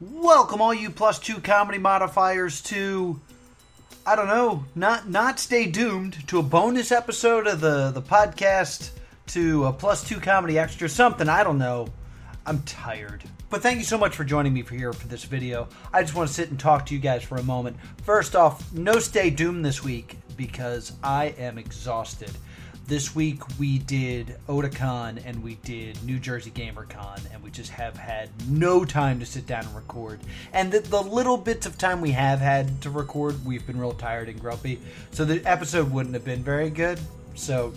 Welcome, all you plus two comedy modifiers, to I don't know, not not stay doomed to a bonus episode of the the podcast to a plus two comedy extra something. I don't know. I'm tired. But thank you so much for joining me for here for this video. I just want to sit and talk to you guys for a moment. First off, no stay doomed this week because I am exhausted. This week we did Otakon and we did New Jersey GamerCon, and we just have had no time to sit down and record. And the, the little bits of time we have had to record, we've been real tired and grumpy, so the episode wouldn't have been very good. So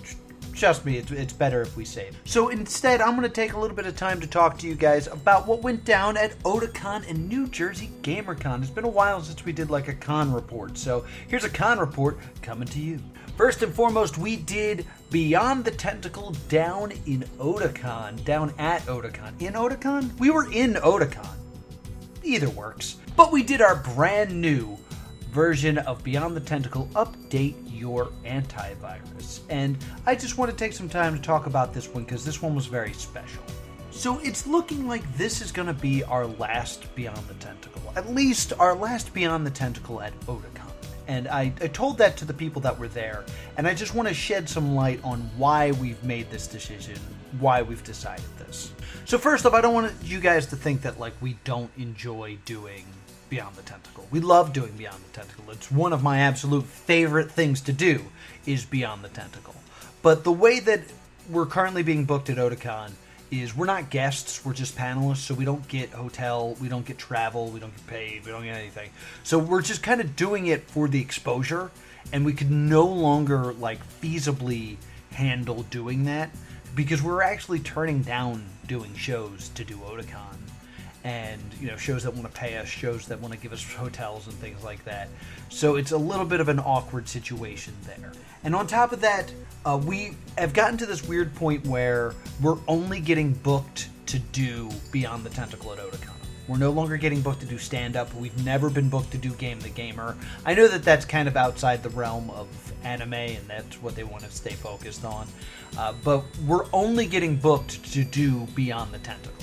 trust me, it's, it's better if we save. So instead, I'm going to take a little bit of time to talk to you guys about what went down at Otakon and New Jersey GamerCon. It's been a while since we did like a con report, so here's a con report coming to you. First and foremost, we did Beyond the Tentacle down in Otakon, down at Otakon. In Otakon? We were in Otakon. Either works. But we did our brand new version of Beyond the Tentacle Update Your Antivirus. And I just want to take some time to talk about this one because this one was very special. So it's looking like this is going to be our last Beyond the Tentacle. At least our last Beyond the Tentacle at Otakon. And I, I told that to the people that were there. And I just want to shed some light on why we've made this decision, why we've decided this. So, first off, I don't want you guys to think that, like, we don't enjoy doing Beyond the Tentacle. We love doing Beyond the Tentacle. It's one of my absolute favorite things to do is Beyond the Tentacle. But the way that we're currently being booked at Otakon is we're not guests, we're just panelists, so we don't get hotel, we don't get travel, we don't get paid, we don't get anything. So we're just kind of doing it for the exposure, and we could no longer like feasibly handle doing that because we're actually turning down doing shows to do Otakon and you know shows that want to pay us shows that want to give us hotels and things like that. So it's a little bit of an awkward situation there. And on top of that uh, we have gotten to this weird point where we're only getting booked to do beyond the tentacle at otakon. We're no longer getting booked to do stand up we've never been booked to do game the gamer. I know that that's kind of outside the realm of anime and that's what they want to stay focused on uh, but we're only getting booked to do beyond the tentacle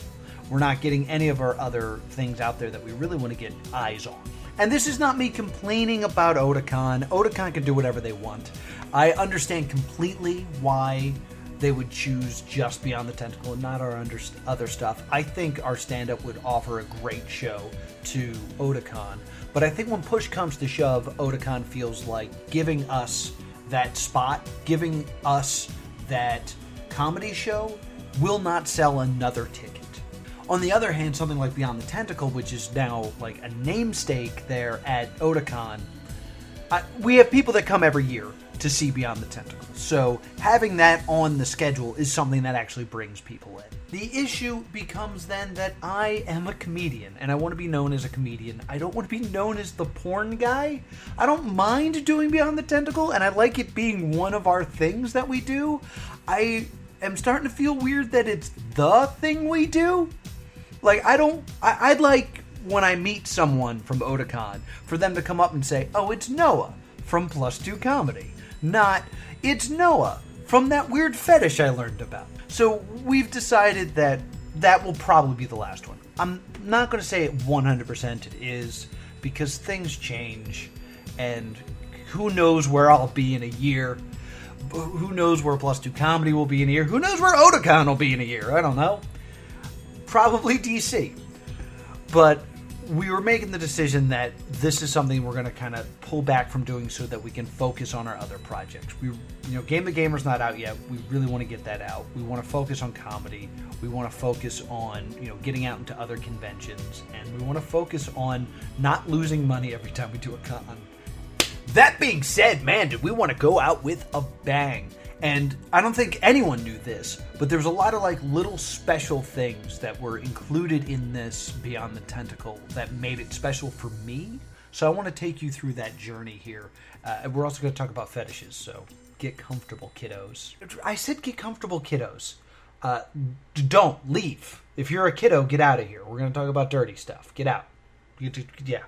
we're not getting any of our other things out there that we really want to get eyes on. And this is not me complaining about Otakon. Otakon can do whatever they want. I understand completely why they would choose just Beyond the Tentacle and not our under- other stuff. I think our stand up would offer a great show to Otakon. But I think when push comes to shove, Otakon feels like giving us that spot, giving us that comedy show, will not sell another ticket. On the other hand, something like Beyond the Tentacle, which is now like a namesake there at Otakon, I, we have people that come every year to see Beyond the Tentacle. So having that on the schedule is something that actually brings people in. The issue becomes then that I am a comedian and I want to be known as a comedian. I don't want to be known as the porn guy. I don't mind doing Beyond the Tentacle and I like it being one of our things that we do. I am starting to feel weird that it's the thing we do. Like I don't. I, would like when I meet someone from Otakon for them to come up and say, "Oh, it's Noah from Plus Two Comedy," not "It's Noah from that weird fetish I learned about." So we've decided that that will probably be the last one. I'm not going to say 100% it is because things change, and who knows where I'll be in a year. Who knows where Plus Two Comedy will be in a year? Who knows where Otakon will be in a year? I don't know probably DC. But we were making the decision that this is something we're going to kind of pull back from doing so that we can focus on our other projects. We, you know, Game the Gamer's not out yet. We really want to get that out. We want to focus on comedy. We want to focus on, you know, getting out into other conventions, and we want to focus on not losing money every time we do a con. That being said, man, did we want to go out with a bang? And I don't think anyone knew this, but there was a lot of like little special things that were included in this Beyond the Tentacle that made it special for me. So I want to take you through that journey here. Uh, we're also going to talk about fetishes, so get comfortable, kiddos. I said get comfortable, kiddos. Uh, don't leave. If you're a kiddo, get out of here. We're going to talk about dirty stuff. Get out. Yeah.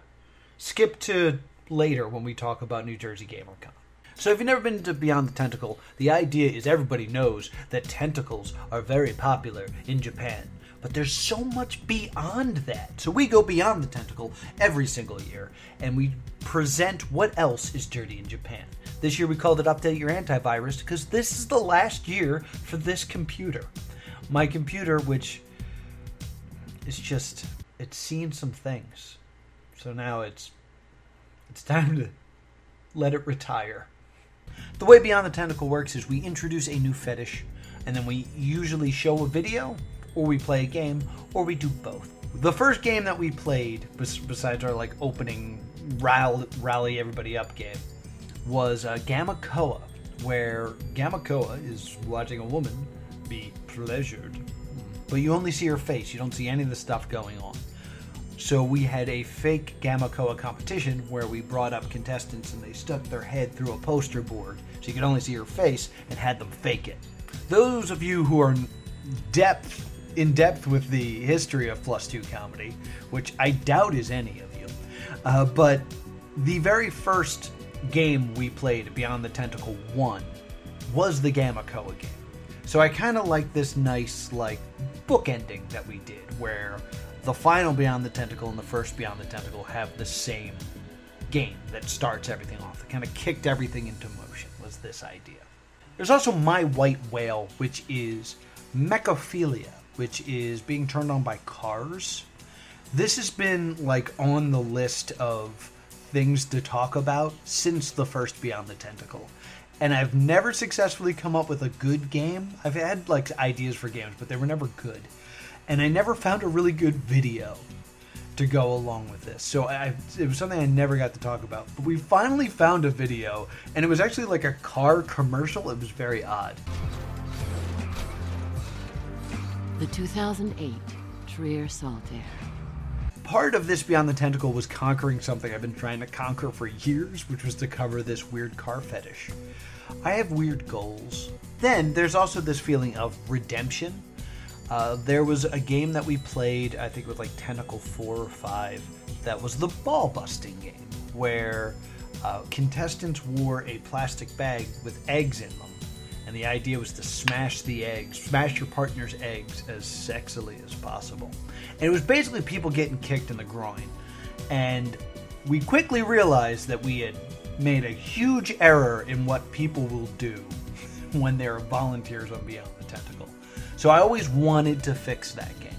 Skip to later when we talk about New Jersey GamerCon. So if you've never been to Beyond the Tentacle, the idea is everybody knows that tentacles are very popular in Japan. But there's so much beyond that. So we go beyond the tentacle every single year and we present what else is dirty in Japan. This year we called it Update Your Antivirus because this is the last year for this computer. My computer, which is just, it's seen some things. So now it's, it's time to let it retire. The way Beyond the Tentacle works is we introduce a new fetish, and then we usually show a video, or we play a game, or we do both. The first game that we played, besides our like opening rally, rally everybody up game, was uh, Gamma Koa, where Gamma Koa is watching a woman be pleasured, but you only see her face. You don't see any of the stuff going on. So we had a fake Gamma Koa competition where we brought up contestants and they stuck their head through a poster board so you could only see her face and had them fake it. Those of you who are depth in depth with the history of Plus Two comedy, which I doubt is any of you, uh, but the very first game we played, Beyond the Tentacle One, was the Gamma Koa game. So I kind of like this nice like book ending that we did, where the final Beyond the Tentacle and the first Beyond the Tentacle have the same game that starts everything off. That kind of kicked everything into motion was this idea. There's also My White Whale, which is mechophilia, which is being turned on by cars. This has been like on the list of things to talk about since the first Beyond the Tentacle. And I've never successfully come up with a good game. I've had like ideas for games, but they were never good and I never found a really good video to go along with this. So I, it was something I never got to talk about. But we finally found a video, and it was actually like a car commercial. It was very odd. The 2008 Trier Saltair. Part of this Beyond the Tentacle was conquering something I've been trying to conquer for years, which was to cover this weird car fetish. I have weird goals. Then there's also this feeling of redemption uh, there was a game that we played, I think it was like Tentacle 4 or 5, that was the ball busting game, where uh, contestants wore a plastic bag with eggs in them. And the idea was to smash the eggs, smash your partner's eggs as sexily as possible. And it was basically people getting kicked in the groin. And we quickly realized that we had made a huge error in what people will do when they're volunteers on Beyond the Tentacle. So I always wanted to fix that game.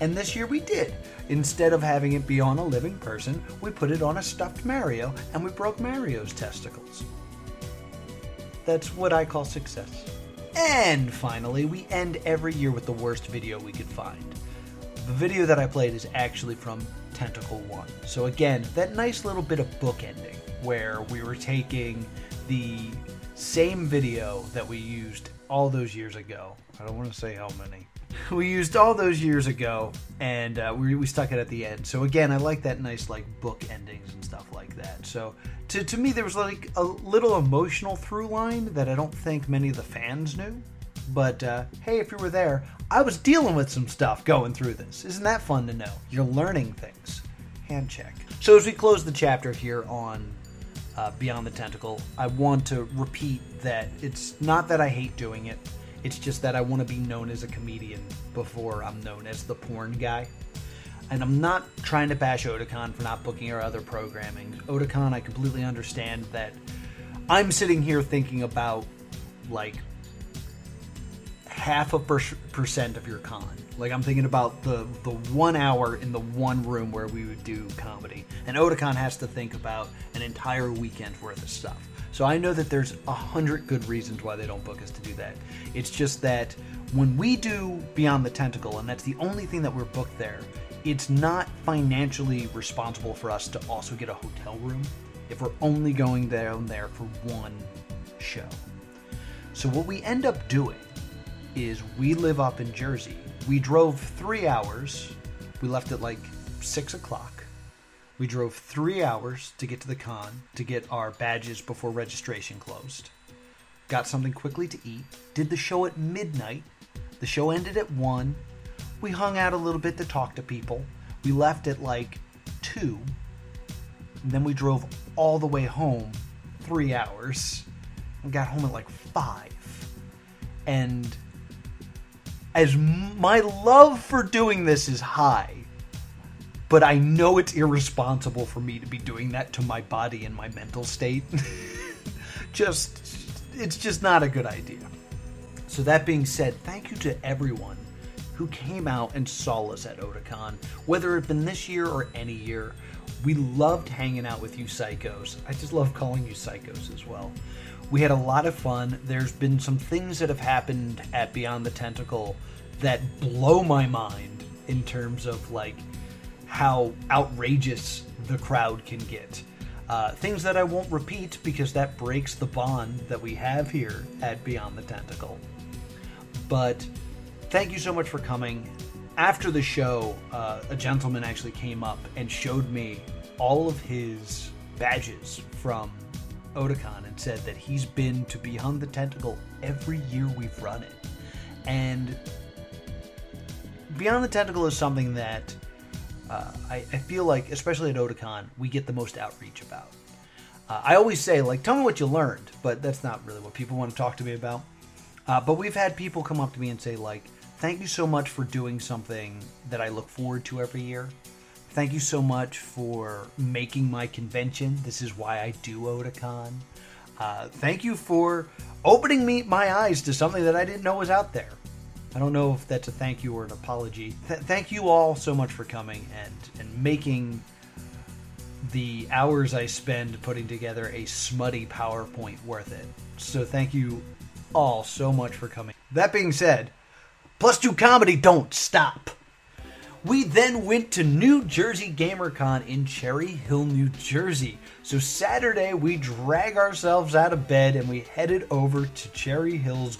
And this year we did. Instead of having it be on a living person, we put it on a stuffed Mario and we broke Mario's testicles. That's what I call success. And finally, we end every year with the worst video we could find. The video that I played is actually from Tentacle 1. So again, that nice little bit of bookending where we were taking the same video that we used all those years ago. I don't want to say how many. We used all those years ago, and uh, we, we stuck it at the end. So again, I like that nice like book endings and stuff like that. So to, to me, there was like a little emotional through line that I don't think many of the fans knew. But uh, hey, if you were there, I was dealing with some stuff going through this. Isn't that fun to know? You're learning things. Hand check. So as we close the chapter here on uh, Beyond the Tentacle, I want to repeat that it's not that I hate doing it. It's just that I want to be known as a comedian before I'm known as the porn guy. And I'm not trying to bash Otakon for not booking our other programming. Otakon, I completely understand that I'm sitting here thinking about like half a per- percent of your con. Like I'm thinking about the the one hour in the one room where we would do comedy, and Otakon has to think about an entire weekend worth of stuff. So I know that there's a hundred good reasons why they don't book us to do that. It's just that when we do Beyond the Tentacle, and that's the only thing that we're booked there, it's not financially responsible for us to also get a hotel room if we're only going down there for one show. So what we end up doing is we live up in Jersey. We drove three hours. We left at like six o'clock. We drove three hours to get to the con to get our badges before registration closed. Got something quickly to eat. Did the show at midnight. The show ended at one. We hung out a little bit to talk to people. We left at like two. And then we drove all the way home three hours. and got home at like five. And as my love for doing this is high, but I know it's irresponsible for me to be doing that to my body and my mental state. just, it's just not a good idea. So, that being said, thank you to everyone who came out and saw us at Otakon, whether it been this year or any year. We loved hanging out with you psychos. I just love calling you psychos as well. We had a lot of fun. There's been some things that have happened at Beyond the Tentacle that blow my mind in terms of like how outrageous the crowd can get. Uh, things that I won't repeat because that breaks the bond that we have here at Beyond the Tentacle. But thank you so much for coming. After the show, uh, a gentleman actually came up and showed me all of his badges from Otakon and said that he's been to Beyond the Tentacle every year we've run it. And Beyond the Tentacle is something that uh, I, I, feel like, especially at Otakon, we get the most outreach about. Uh, I always say, like, tell me what you learned, but that's not really what people want to talk to me about. Uh, but we've had people come up to me and say, like, thank you so much for doing something that I look forward to every year. Thank you so much for making my convention. This is why I do Otakon. Uh, thank you for opening me my eyes to something that I didn't know was out there. I don't know if that's a thank you or an apology. Th- thank you all so much for coming and and making the hours I spend putting together a smutty PowerPoint worth it. So thank you all so much for coming. That being said, plus two comedy don't stop. We then went to New Jersey GamerCon in Cherry Hill, New Jersey. So Saturday, we drag ourselves out of bed and we headed over to Cherry Hill's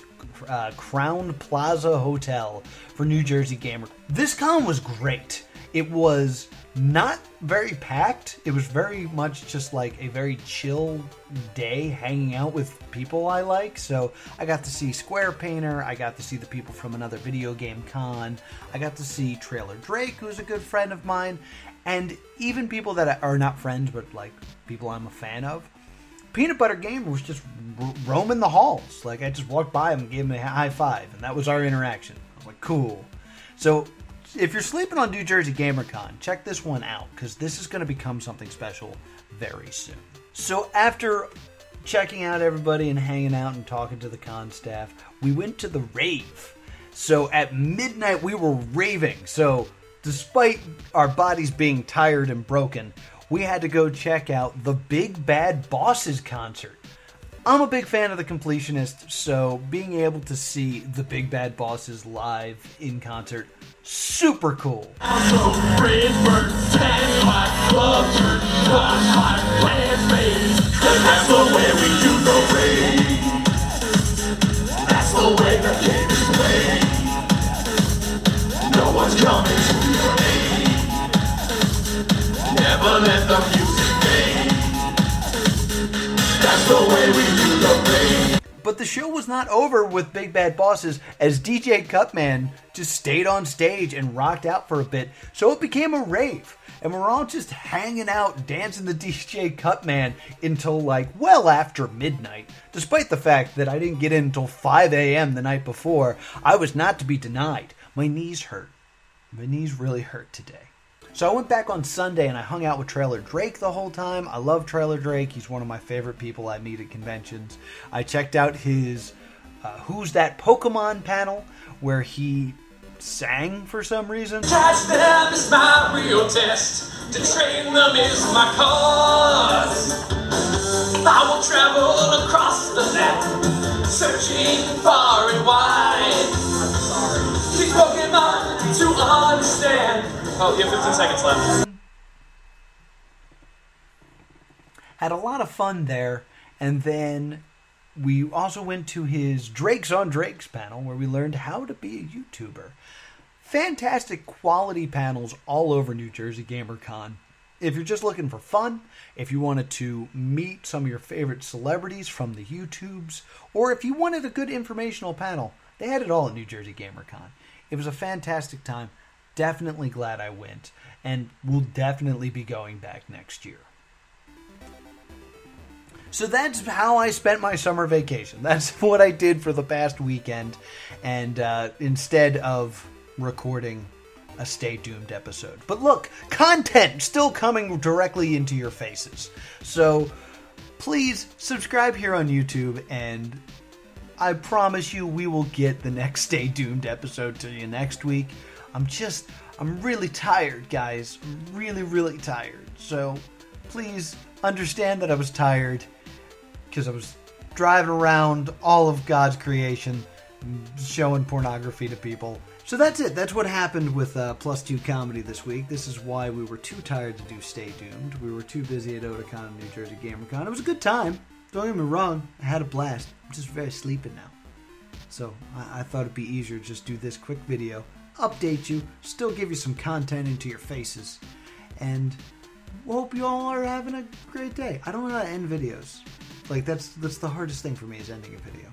uh, Crowne Plaza Hotel for New Jersey Gamer. This con was great. It was not very packed. It was very much just like a very chill day hanging out with people I like. So I got to see Square Painter. I got to see the people from another video game con. I got to see Trailer Drake, who's a good friend of mine, and even people that are not friends but like people I'm a fan of. Peanut Butter Gamer was just roaming the halls. Like I just walked by him and gave him a high five, and that was our interaction. I was like, cool. So if you're sleeping on New Jersey GamerCon, check this one out because this is going to become something special very soon. So after checking out everybody and hanging out and talking to the con staff, we went to the rave. So at midnight we were raving. So despite our bodies being tired and broken, we had to go check out the Big Bad Bosses concert. I'm a big fan of the completionist, so being able to see the Big Bad Bosses live in concert, super cool. Never let the the. But the show was not over with Big Bad Bosses as DJ Cutman just stayed on stage and rocked out for a bit, so it became a rave. And we're all just hanging out, dancing the DJ Cutman until like well after midnight. Despite the fact that I didn't get in until 5 a.m. the night before, I was not to be denied. My knees hurt. My knees really hurt today. So I went back on Sunday and I hung out with Trailer Drake the whole time. I love Trailer Drake. He's one of my favorite people I meet at conventions. I checked out his uh, Who's That Pokemon panel where he sang for some reason. Catch them is my real test. To train them is my cause. I will travel across the land, searching far and wide. These Pokemon to understand. Oh, you have 15 seconds left. Had a lot of fun there, and then we also went to his Drakes on Drakes panel where we learned how to be a YouTuber. Fantastic quality panels all over New Jersey GamerCon. If you're just looking for fun, if you wanted to meet some of your favorite celebrities from the YouTubes, or if you wanted a good informational panel, they had it all at New Jersey GamerCon. It was a fantastic time definitely glad I went and will definitely be going back next year. So that's how I spent my summer vacation. That's what I did for the past weekend. And uh, instead of recording a Stay Doomed episode. But look, content still coming directly into your faces. So please subscribe here on YouTube and I promise you we will get the next Stay Doomed episode to you next week. I'm just, I'm really tired, guys. Really, really tired. So please understand that I was tired because I was driving around all of God's creation, showing pornography to people. So that's it. That's what happened with uh, Plus Two Comedy this week. This is why we were too tired to do Stay Doomed. We were too busy at Otakon New Jersey GamerCon. It was a good time. Don't get me wrong. I had a blast. I'm just very sleepy now. So I, I thought it'd be easier to just do this quick video, update you, still give you some content into your faces, and hope you all are having a great day. I don't know how to end videos. Like that's that's the hardest thing for me is ending a video.